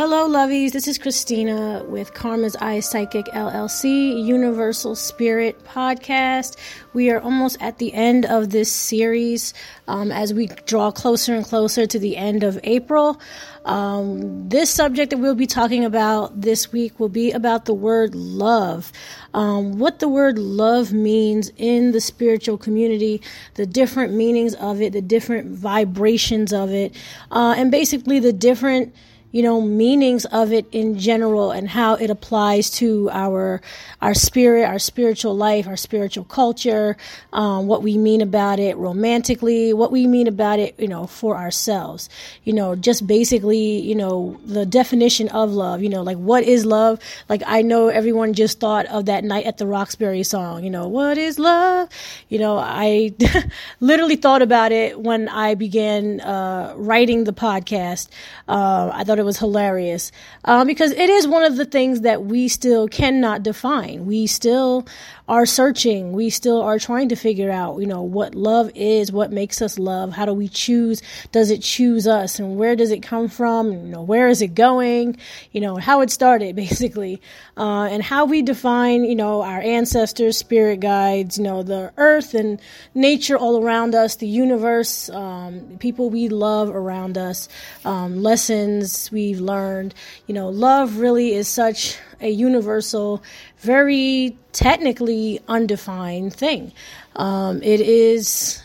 Hello, lovies. This is Christina with Karma's Eye Psychic LLC, Universal Spirit Podcast. We are almost at the end of this series um, as we draw closer and closer to the end of April. Um, this subject that we'll be talking about this week will be about the word love. Um, what the word love means in the spiritual community, the different meanings of it, the different vibrations of it, uh, and basically the different you know meanings of it in general and how it applies to our our spirit our spiritual life our spiritual culture um, what we mean about it romantically what we mean about it you know for ourselves. You know just basically you know the definition of love you know like what is love? Like i know everyone just thought of that night at the roxbury song you know what is love? You know i literally thought about it when i began uh, writing the podcast. Uh, i thought it was hilarious uh, because it is one of the things that we still cannot define. We still are searching. We still are trying to figure out, you know, what love is, what makes us love, how do we choose? Does it choose us, and where does it come from? You know, where is it going? You know, how it started, basically, uh, and how we define, you know, our ancestors, spirit guides, you know, the earth and nature all around us, the universe, um, people we love around us, um, lessons we've learned. You know, love really is such a universal, very technically undefined thing. Um, it is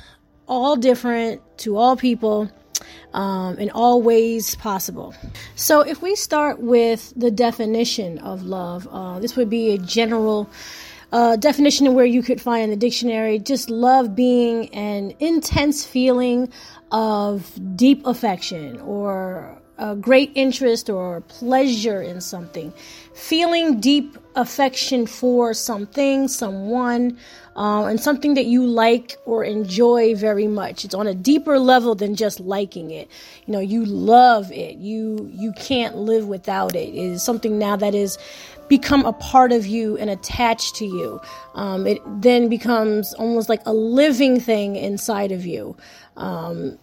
all different to all people. Um, in all ways possible. So, if we start with the definition of love, uh, this would be a general uh, definition where you could find in the dictionary just love being an intense feeling of deep affection or a great interest or pleasure in something, feeling deep affection for something, someone, uh, and something that you like or enjoy very much. It's on a deeper level than just liking it. You know, you love it. You you can't live without it. It is something now that is become a part of you and attached to you. Um, it then becomes almost like a living thing inside of you. Um,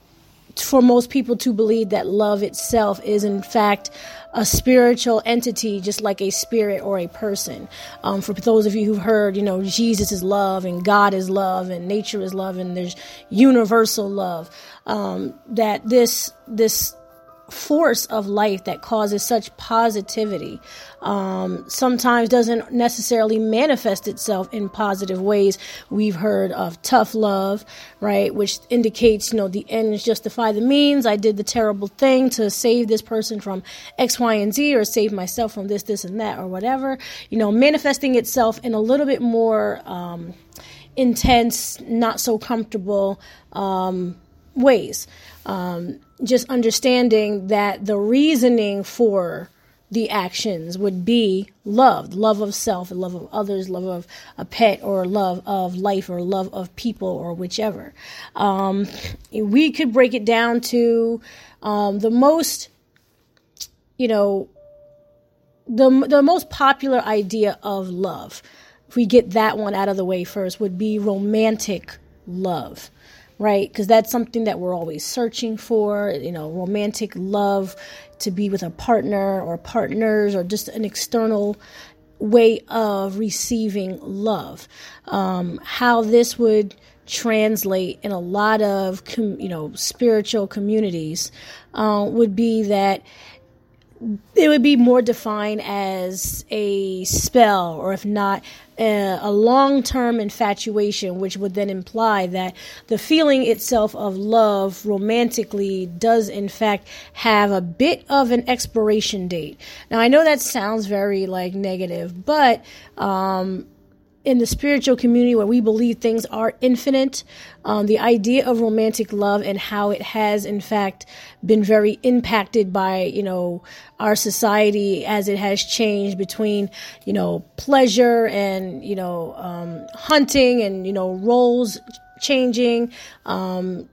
for most people to believe that love itself is in fact a spiritual entity just like a spirit or a person. Um, for those of you who've heard you know jesus is love and god is love and nature is love and there's universal love um, that this this force of life that causes such positivity um, sometimes doesn't necessarily manifest itself in positive ways. We've heard of tough love, right, which indicates, you know, the ends justify the means. I did the terrible thing to save this person from X, Y, and Z, or save myself from this, this, and that, or whatever. You know, manifesting itself in a little bit more um, intense, not so comfortable um, ways. Um, just understanding that the reasoning for the actions would be love love of self love of others love of a pet or love of life or love of people or whichever. Um, we could break it down to um, the most you know the, the most popular idea of love if we get that one out of the way first would be romantic love right? Because that's something that we're always searching for, you know, romantic love to be with a partner or partners or just an external way of receiving love. Um, how this would translate in a lot of, com- you know, spiritual communities uh, would be that it would be more defined as a spell, or if not, a, long term infatuation, which would then imply that the feeling itself of love romantically does, in fact, have a bit of an expiration date. Now, I know that sounds very like negative, but um, in the spiritual community where we believe things are infinite, um, the idea of romantic love and how it has, in fact, been very impacted by, you know, our society as it has changed between, you know, pleasure and, you know, um, hunting and, you know, roles changing, um,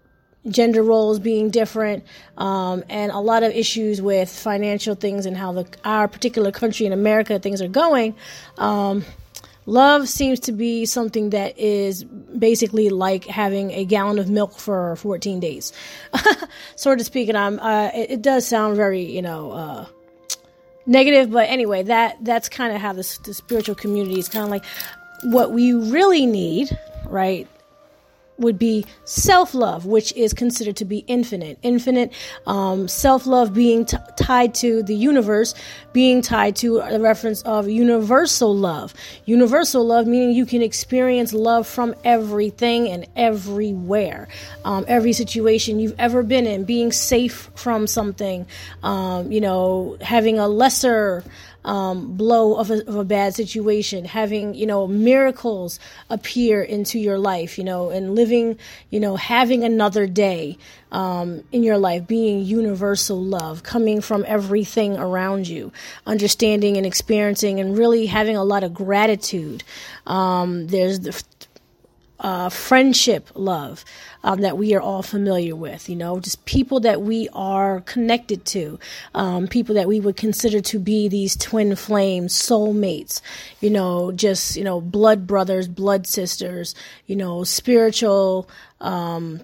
gender roles being different, um, and a lot of issues with financial things and how the our particular country in America things are going. Um, love seems to be something that is basically like having a gallon of milk for 14 days, so to speak. And I'm, uh, it, it, does sound very, you know, uh, negative. But anyway, that that's kind of how this the spiritual community is kind of like what we really need, right? Would be self love, which is considered to be infinite. Infinite um, self love being t- tied to the universe, being tied to the reference of universal love. Universal love meaning you can experience love from everything and everywhere. Um, every situation you've ever been in, being safe from something, um, you know, having a lesser um, blow of a, of a bad situation, having, you know, miracles appear into your life, you know, and living, you know, having another day um, in your life, being universal love, coming from everything around you, understanding and experiencing and really having a lot of gratitude. Um, there's the uh, friendship love um, that we are all familiar with. You know, just people that we are connected to, um, people that we would consider to be these twin flames, soulmates. You know, just you know, blood brothers, blood sisters. You know, spiritual. Um,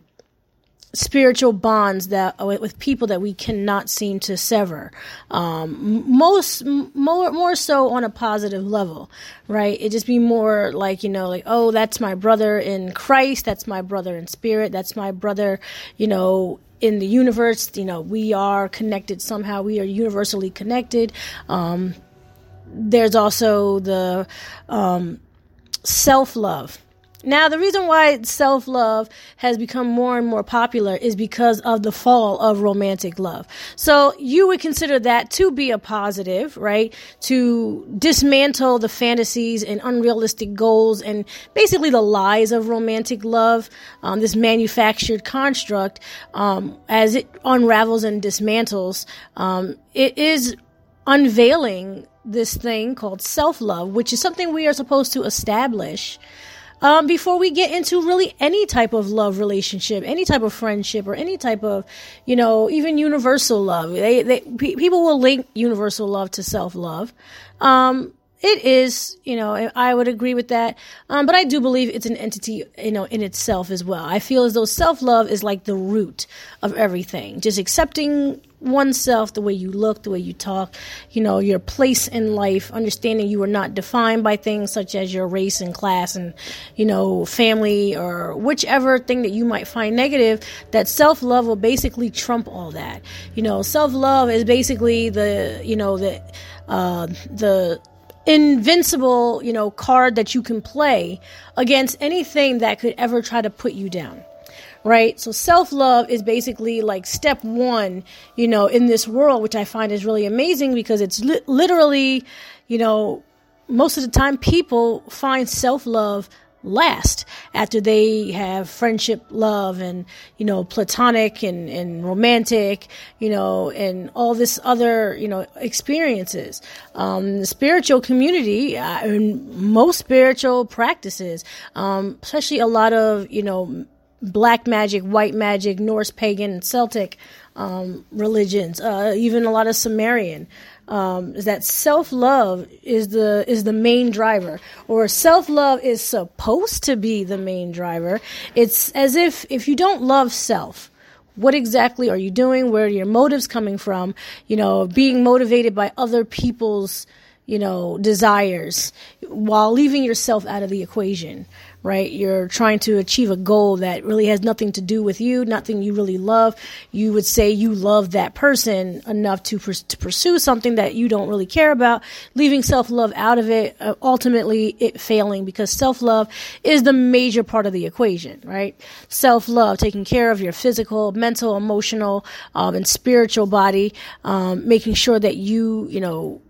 spiritual bonds that with people that we cannot seem to sever. Um, most more more so on a positive level, right? It just be more like you know, like oh, that's my brother in Christ. That's my brother in spirit. That's my brother, you know, in the universe. You know, we are connected somehow. We are universally connected. Um, there's also the um, self love now, the reason why self love has become more and more popular is because of the fall of romantic love. So you would consider that to be a positive, right? To dismantle the fantasies and unrealistic goals and basically the lies of romantic love, um, this manufactured construct, um, as it unravels and dismantles, um, it is unveiling this thing called self love, which is something we are supposed to establish um, before we get into really any type of love relationship, any type of friendship, or any type of, you know, even universal love. They, they people will link universal love to self love. Um, it is, you know, I would agree with that. Um, but I do believe it's an entity, you know, in itself as well. I feel as though self love is like the root of everything. Just accepting oneself, the way you look, the way you talk, you know, your place in life, understanding you are not defined by things such as your race and class and, you know, family or whichever thing that you might find negative, that self love will basically trump all that. You know, self love is basically the, you know, the, uh, the, invincible, you know, card that you can play against anything that could ever try to put you down. Right? So self love is basically like step one, you know, in this world, which I find is really amazing because it's li- literally, you know, most of the time people find self love last after they have friendship, love, and, you know, platonic and, and romantic, you know, and all this other, you know, experiences. Um, the spiritual community, uh, and most spiritual practices, um, especially a lot of, you know, black magic, white magic, Norse pagan, Celtic um, religions, uh, even a lot of Sumerian um, is that self love is the is the main driver, or self love is supposed to be the main driver. It's as if if you don't love self, what exactly are you doing? Where are your motives coming from? You know, being motivated by other people's you know desires while leaving yourself out of the equation right? You're trying to achieve a goal that really has nothing to do with you, nothing you really love. You would say you love that person enough to, pers- to pursue something that you don't really care about, leaving self love out of it, uh, ultimately it failing because self love is the major part of the equation, right? Self love, taking care of your physical, mental, emotional, um, and spiritual body, um, making sure that you, you know,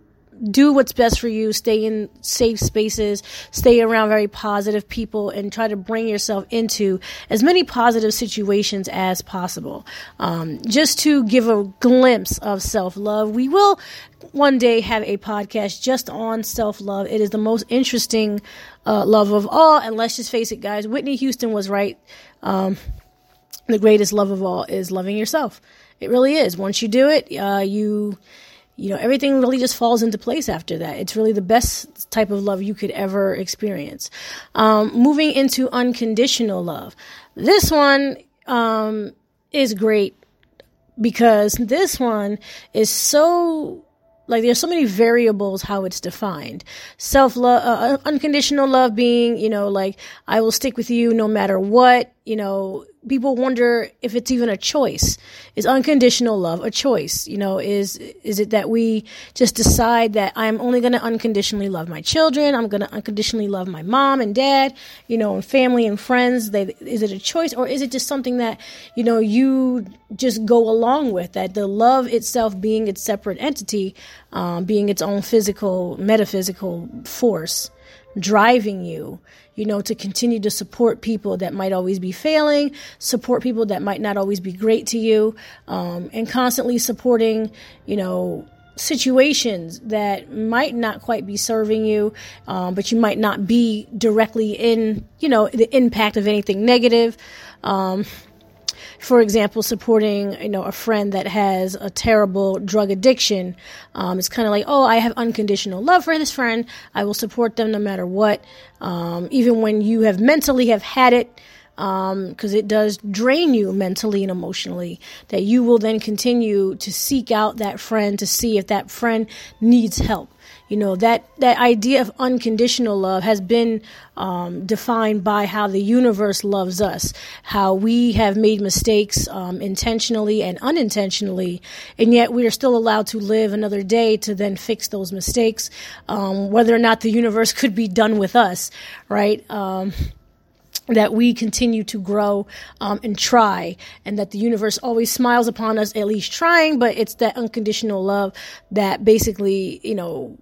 do what's best for you, stay in safe spaces, stay around very positive people, and try to bring yourself into as many positive situations as possible. Um, just to give a glimpse of self love, we will one day have a podcast just on self love. It is the most interesting uh, love of all. And let's just face it, guys, Whitney Houston was right. Um, the greatest love of all is loving yourself. It really is. Once you do it, uh, you you know, everything really just falls into place after that. It's really the best type of love you could ever experience. Um, moving into unconditional love. This one um, is great because this one is so like there's so many variables how it's defined self love uh, unconditional love being you know like i will stick with you no matter what you know people wonder if it's even a choice. Is unconditional love a choice? You know is is it that we just decide that i'm only going to unconditionally love my children i'm going to unconditionally love my mom and dad you know and family and friends they, is it a choice? Or is it just something that you know you just go along with that the love itself being its separate entity um, being its own physical metaphysical force driving you you know, to continue to support people that might always be failing, support people that might not always be great to you, um, and constantly supporting, you know, situations that might not quite be serving you, um, but you might not be directly in, you know, the impact of anything negative. Um, for example, supporting you know a friend that has a terrible drug addiction, um, it's kind of like, oh, I have unconditional love for this friend. I will support them no matter what, um, even when you have mentally have had it because um, it does drain you mentally and emotionally. That you will then continue to seek out that friend to see if that friend needs help. You know that that idea of unconditional love has been um, defined by how the universe loves us, how we have made mistakes um, intentionally and unintentionally, and yet we are still allowed to live another day to then fix those mistakes. Um, whether or not the universe could be done with us, right? Um, that we continue to grow um, and try, and that the universe always smiles upon us at least trying. But it's that unconditional love that basically, you know,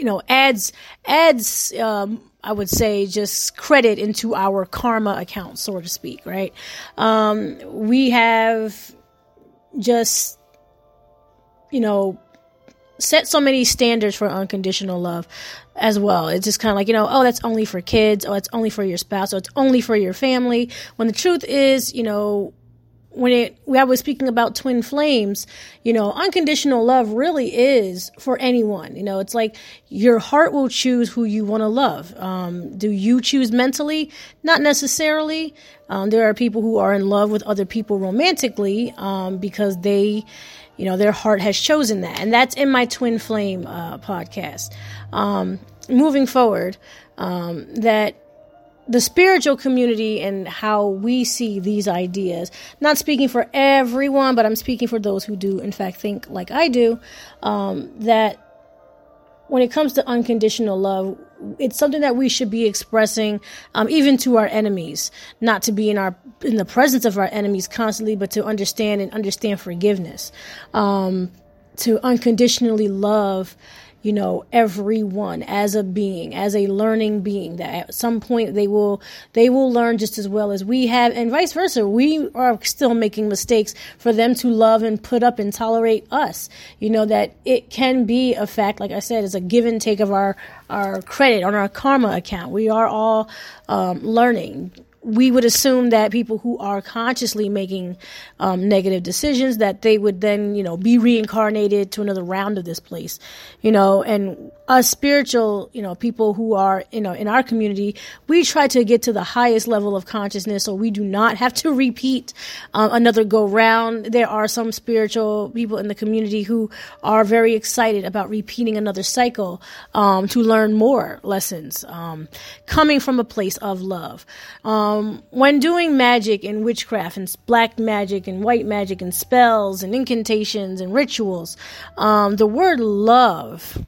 you know, adds adds. Um, I would say just credit into our karma account, so to speak. Right? Um, we have just, you know, set so many standards for unconditional love as well. It's just kind of like, you know, oh, that's only for kids, oh, it's only for your spouse, or it's only for your family. When the truth is, you know, when it, I was speaking about twin flames, you know, unconditional love really is for anyone. You know, it's like your heart will choose who you want to love. Um, do you choose mentally? Not necessarily. Um, there are people who are in love with other people romantically um, because they, you know, their heart has chosen that. And that's in my Twin Flame uh, podcast. Um, moving forward, um, that the spiritual community and how we see these ideas, not speaking for everyone, but I'm speaking for those who do, in fact, think like I do, um, that when it comes to unconditional love, it's something that we should be expressing, um, even to our enemies, not to be in our in the presence of our enemies constantly, but to understand and understand forgiveness, um, to unconditionally love you know everyone as a being as a learning being that at some point they will they will learn just as well as we have and vice versa. We are still making mistakes for them to love and put up and tolerate us. You know that it can be a fact like i said it's a give and take of our our credit on our karma account. We are all um, learning we would assume that people who are consciously making um, negative decisions that they would then you know be reincarnated to another round of this place you know and us spiritual, you know, people who are, you know, in our community, we try to get to the highest level of consciousness so we do not have to repeat um, another go round. There are some spiritual people in the community who are very excited about repeating another cycle um, to learn more lessons um, coming from a place of love. Um, when doing magic and witchcraft and black magic and white magic and spells and incantations and rituals, um, the word love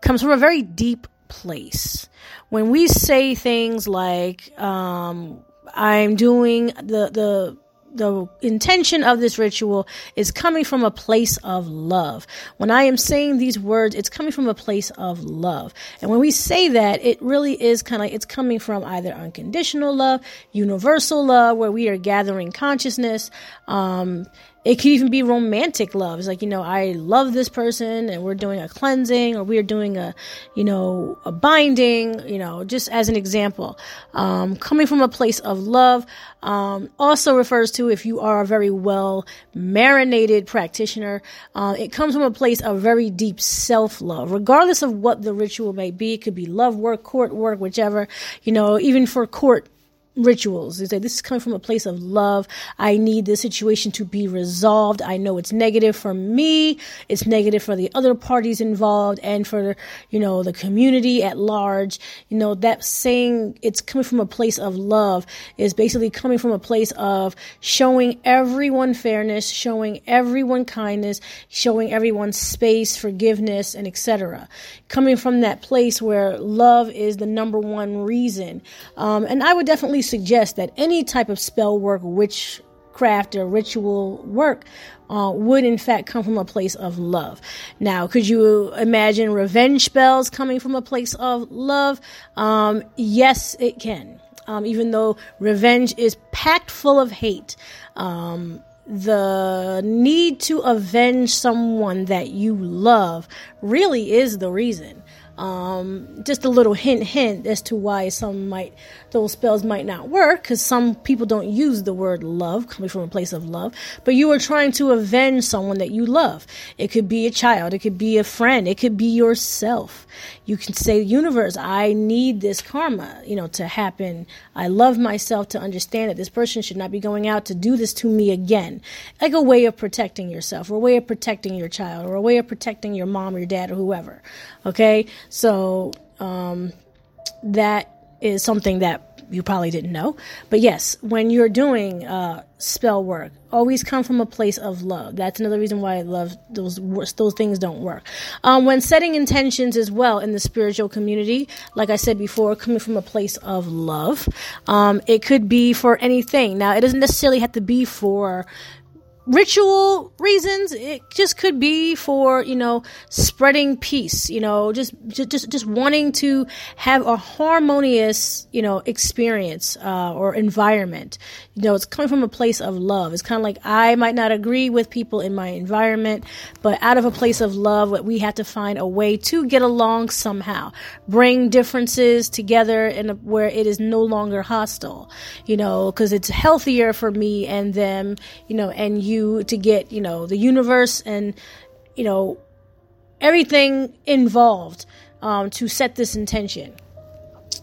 comes from a very deep place. When we say things like, um, I'm doing the, the, the intention of this ritual is coming from a place of love. When I am saying these words, it's coming from a place of love. And when we say that, it really is kind of like it's coming from either unconditional love, universal love, where we are gathering consciousness, um, it could even be romantic love. It's like, you know, I love this person and we're doing a cleansing or we're doing a, you know, a binding, you know, just as an example. Um, coming from a place of love um, also refers to if you are a very well marinated practitioner. Uh, it comes from a place of very deep self love, regardless of what the ritual may be. It could be love work, court work, whichever, you know, even for court rituals. They say this is coming from a place of love. I need this situation to be resolved. I know it's negative for me. It's negative for the other parties involved and for, you know, the community at large. You know, that saying it's coming from a place of love is basically coming from a place of showing everyone fairness, showing everyone kindness, showing everyone space, forgiveness, and etc. Coming from that place where love is the number one reason. Um, and I would definitely suggest that any type of spell work, witchcraft, or ritual work uh, would in fact come from a place of love. Now, could you imagine revenge spells coming from a place of love? Um, yes, it can. Um, even though revenge is packed full of hate. Um, the need to avenge someone that you love really is the reason. Um, just a little hint, hint as to why some might those spells might not work because some people don't use the word love coming from a place of love. But you are trying to avenge someone that you love. It could be a child, it could be a friend, it could be yourself. You can say, "Universe, I need this karma, you know, to happen. I love myself to understand that this person should not be going out to do this to me again." Like a way of protecting yourself, or a way of protecting your child, or a way of protecting your mom or your dad or whoever. Okay, so um, that is something that you probably didn't know. But yes, when you're doing uh, spell work, always come from a place of love. That's another reason why I love those those things don't work. Um, when setting intentions as well in the spiritual community, like I said before, coming from a place of love, um, it could be for anything. Now, it doesn't necessarily have to be for ritual reasons it just could be for you know spreading peace you know just just just wanting to have a harmonious you know experience uh, or environment. You know it's coming from a place of love. It's kind of like i might not agree with people in my environment but out of a place of love we have to find a way to get along somehow bring differences together in a, where it is no longer hostile you know because it's healthier for me and them you know and you you to get, you know, the universe and, you know, everything involved um, to set this intention.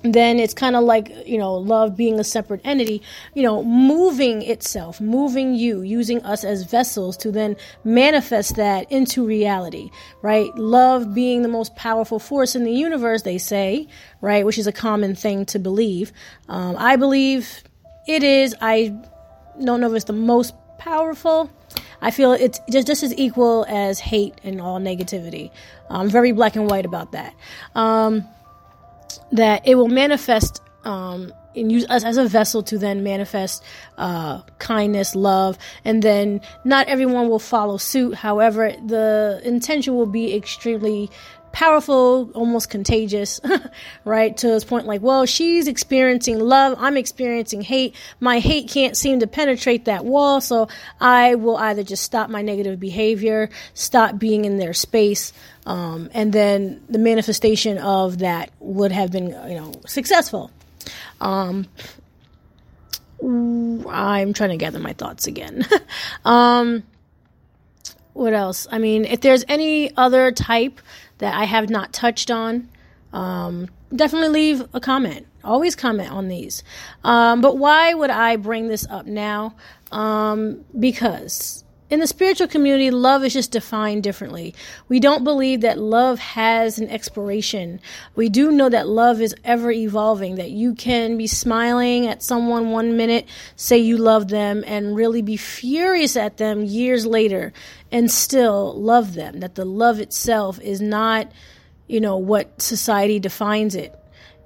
Then it's kind of like, you know, love being a separate entity, you know, moving itself, moving you, using us as vessels to then manifest that into reality, right? Love being the most powerful force in the universe, they say, right? Which is a common thing to believe. Um, I believe it is. I don't know if it's the most powerful. I feel it's just, just as equal as hate and all negativity. I'm very black and white about that. Um, that it will manifest um, and use us as a vessel to then manifest uh, kindness, love, and then not everyone will follow suit. However, the intention will be extremely powerful, almost contagious, right? To this point, like, well, she's experiencing love, I'm experiencing hate. My hate can't seem to penetrate that wall, so I will either just stop my negative behavior, stop being in their space, um, and then the manifestation of that would have been, you know, successful. Um, I'm trying to gather my thoughts again. um, what else? I mean, if there's any other type that I have not touched on, um, definitely leave a comment. Always comment on these. Um, but why would I bring this up now? Um, because in the spiritual community, love is just defined differently. We don't believe that love has an expiration. We do know that love is ever evolving, that you can be smiling at someone one minute, say you love them, and really be furious at them years later and still love them. That the love itself is not, you know, what society defines it.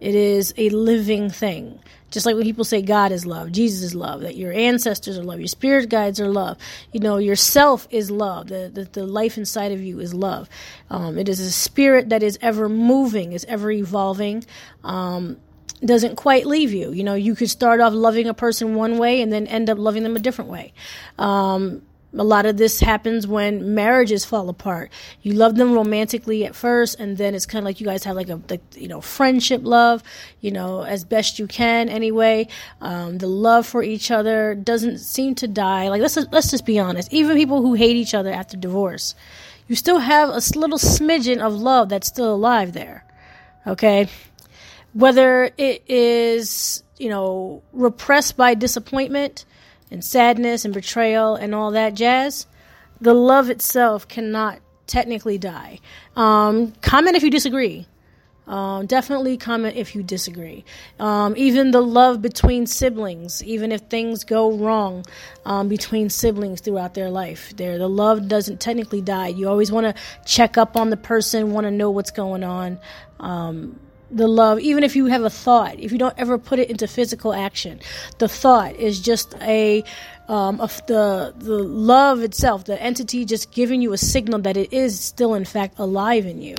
It is a living thing. Just like when people say God is love, Jesus is love, that your ancestors are love, your spirit guides are love, you know, yourself is love, the, the, the life inside of you is love. Um, it is a spirit that is ever moving, is ever evolving. Um, doesn't quite leave you. You know, you could start off loving a person one way and then end up loving them a different way. Um, a lot of this happens when marriages fall apart. You love them romantically at first, and then it's kind of like you guys have like a like, you know friendship love, you know, as best you can anyway. Um, the love for each other doesn't seem to die. Like let's let's just be honest. Even people who hate each other after divorce, you still have a little smidgen of love that's still alive there. Okay, whether it is, you know, repressed by disappointment and sadness and betrayal and all that jazz, the love itself cannot technically die. Um, comment if you disagree. Um, definitely comment if you disagree. Um, even the love between siblings, even if things go wrong um, between siblings throughout their life, there the love doesn't technically die. You always want to check up on the person, want to know what's going on. The love, even if you have a thought, if you don't ever put it into physical action, the thought is just a um, of the the love itself, the entity just giving you a signal that it is still in fact alive in you.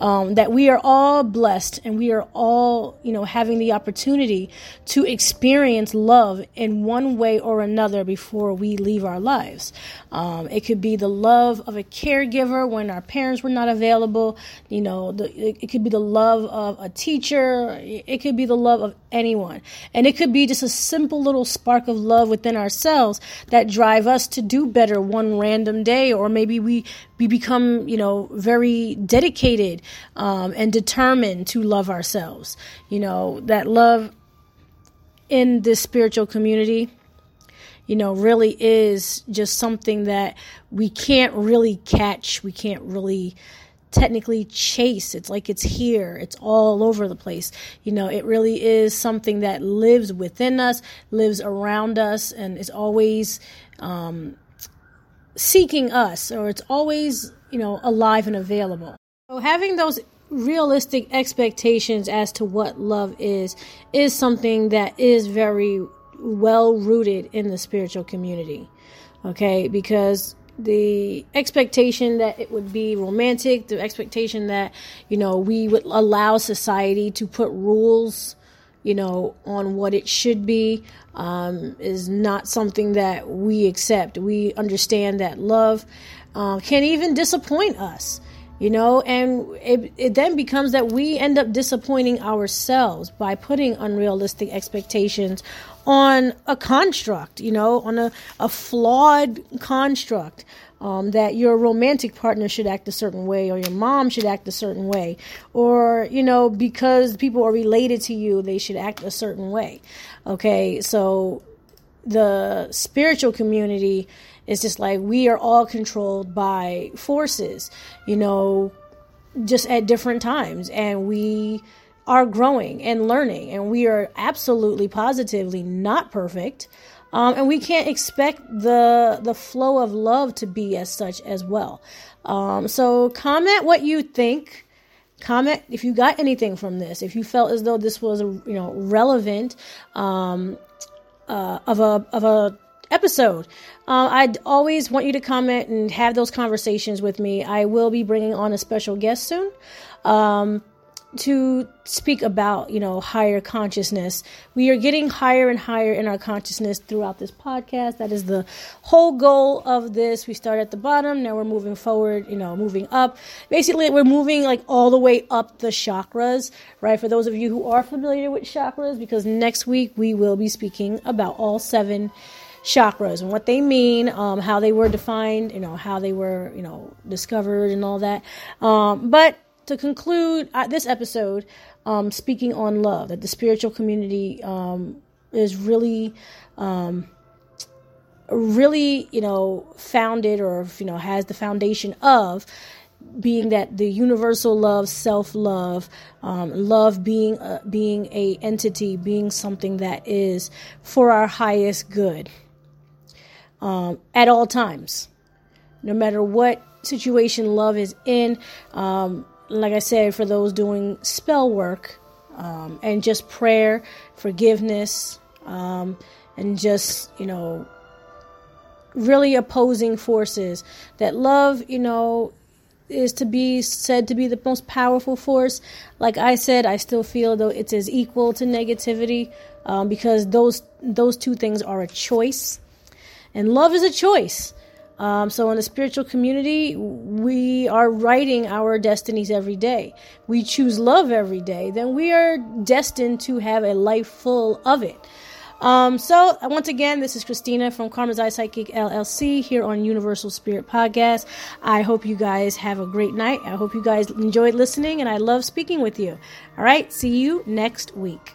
Um, that we are all blessed and we are all you know having the opportunity to experience love in one way or another before we leave our lives. Um, it could be the love of a caregiver when our parents were not available. You know, the, it, it could be the love of a teacher. It could be the love of anyone, and it could be just a simple little spark of love within ourselves that drive us to do better one random day, or maybe we we become you know very dedicated um, and determined to love ourselves. You know that love in this spiritual community you know, really is just something that we can't really catch. We can't really technically chase. It's like it's here, it's all over the place. You know, it really is something that lives within us, lives around us, and is always um, seeking us, or it's always, you know, alive and available. So having those realistic expectations as to what love is is something that is very well rooted in the spiritual community okay because the expectation that it would be romantic, the expectation that, you know, we would allow society to put rules, you know, on what it should be, um, is not something that we accept. We understand that love uh, can even disappoint us you know and it, it then becomes that we end up disappointing ourselves by putting unrealistic expectations on a construct you know on a, a flawed construct um, that your romantic partner should act a certain way or your mom should act a certain way. Or you know because people are related to you they should act a certain way. Okay so the spiritual community it's just like we are all controlled by forces, you know, just at different times. And we are growing and learning. And we are absolutely positively not perfect. Um, and we can't expect the the flow of love to be as such as well. Um, so comment what you think. Comment if you got anything from this. If you felt as though this was a you know relevant um, uh, of a of a episode. Uh, I'd always want you to comment and have those conversations with me. I will be bringing on a special guest soon um, to speak about, you know, higher consciousness. We are getting higher and higher in our consciousness throughout this podcast. That is the whole goal of this. We start at the bottom, now we're moving forward, you know, moving up. Basically, we're moving like all the way up the chakras, right? For those of you who are familiar with chakras, because next week we will be speaking about all seven chakras and what they mean, um, how they were defined, you know, how they were, you know, discovered and all that. Um, but to conclude uh, this episode, um, speaking on love, that the spiritual community um, is really, um, really, you know, founded or you know has the foundation of being that the universal love, self love, um, love being uh, being a entity, being something that is for our highest good um, at all times, no matter what situation love is in. Um, like I said, for those doing spell work um, and just prayer, forgiveness, um, and just, you know, really opposing forces. That love, you know, is to be said to be the most powerful force. Like I said, I still feel though it's as equal to negativity um, because those those two things are a choice. And love is a choice. Um, so, in the spiritual community, we are writing our destinies every day. We choose love every day, then we are destined to have a life full of it. Um, so once again, this is Christina from Karma's Eye Psychic LLC here on Universal Spirit Podcast. I hope you guys have a great night. I hope you guys enjoyed listening, and I love speaking with you. All right, see you next week.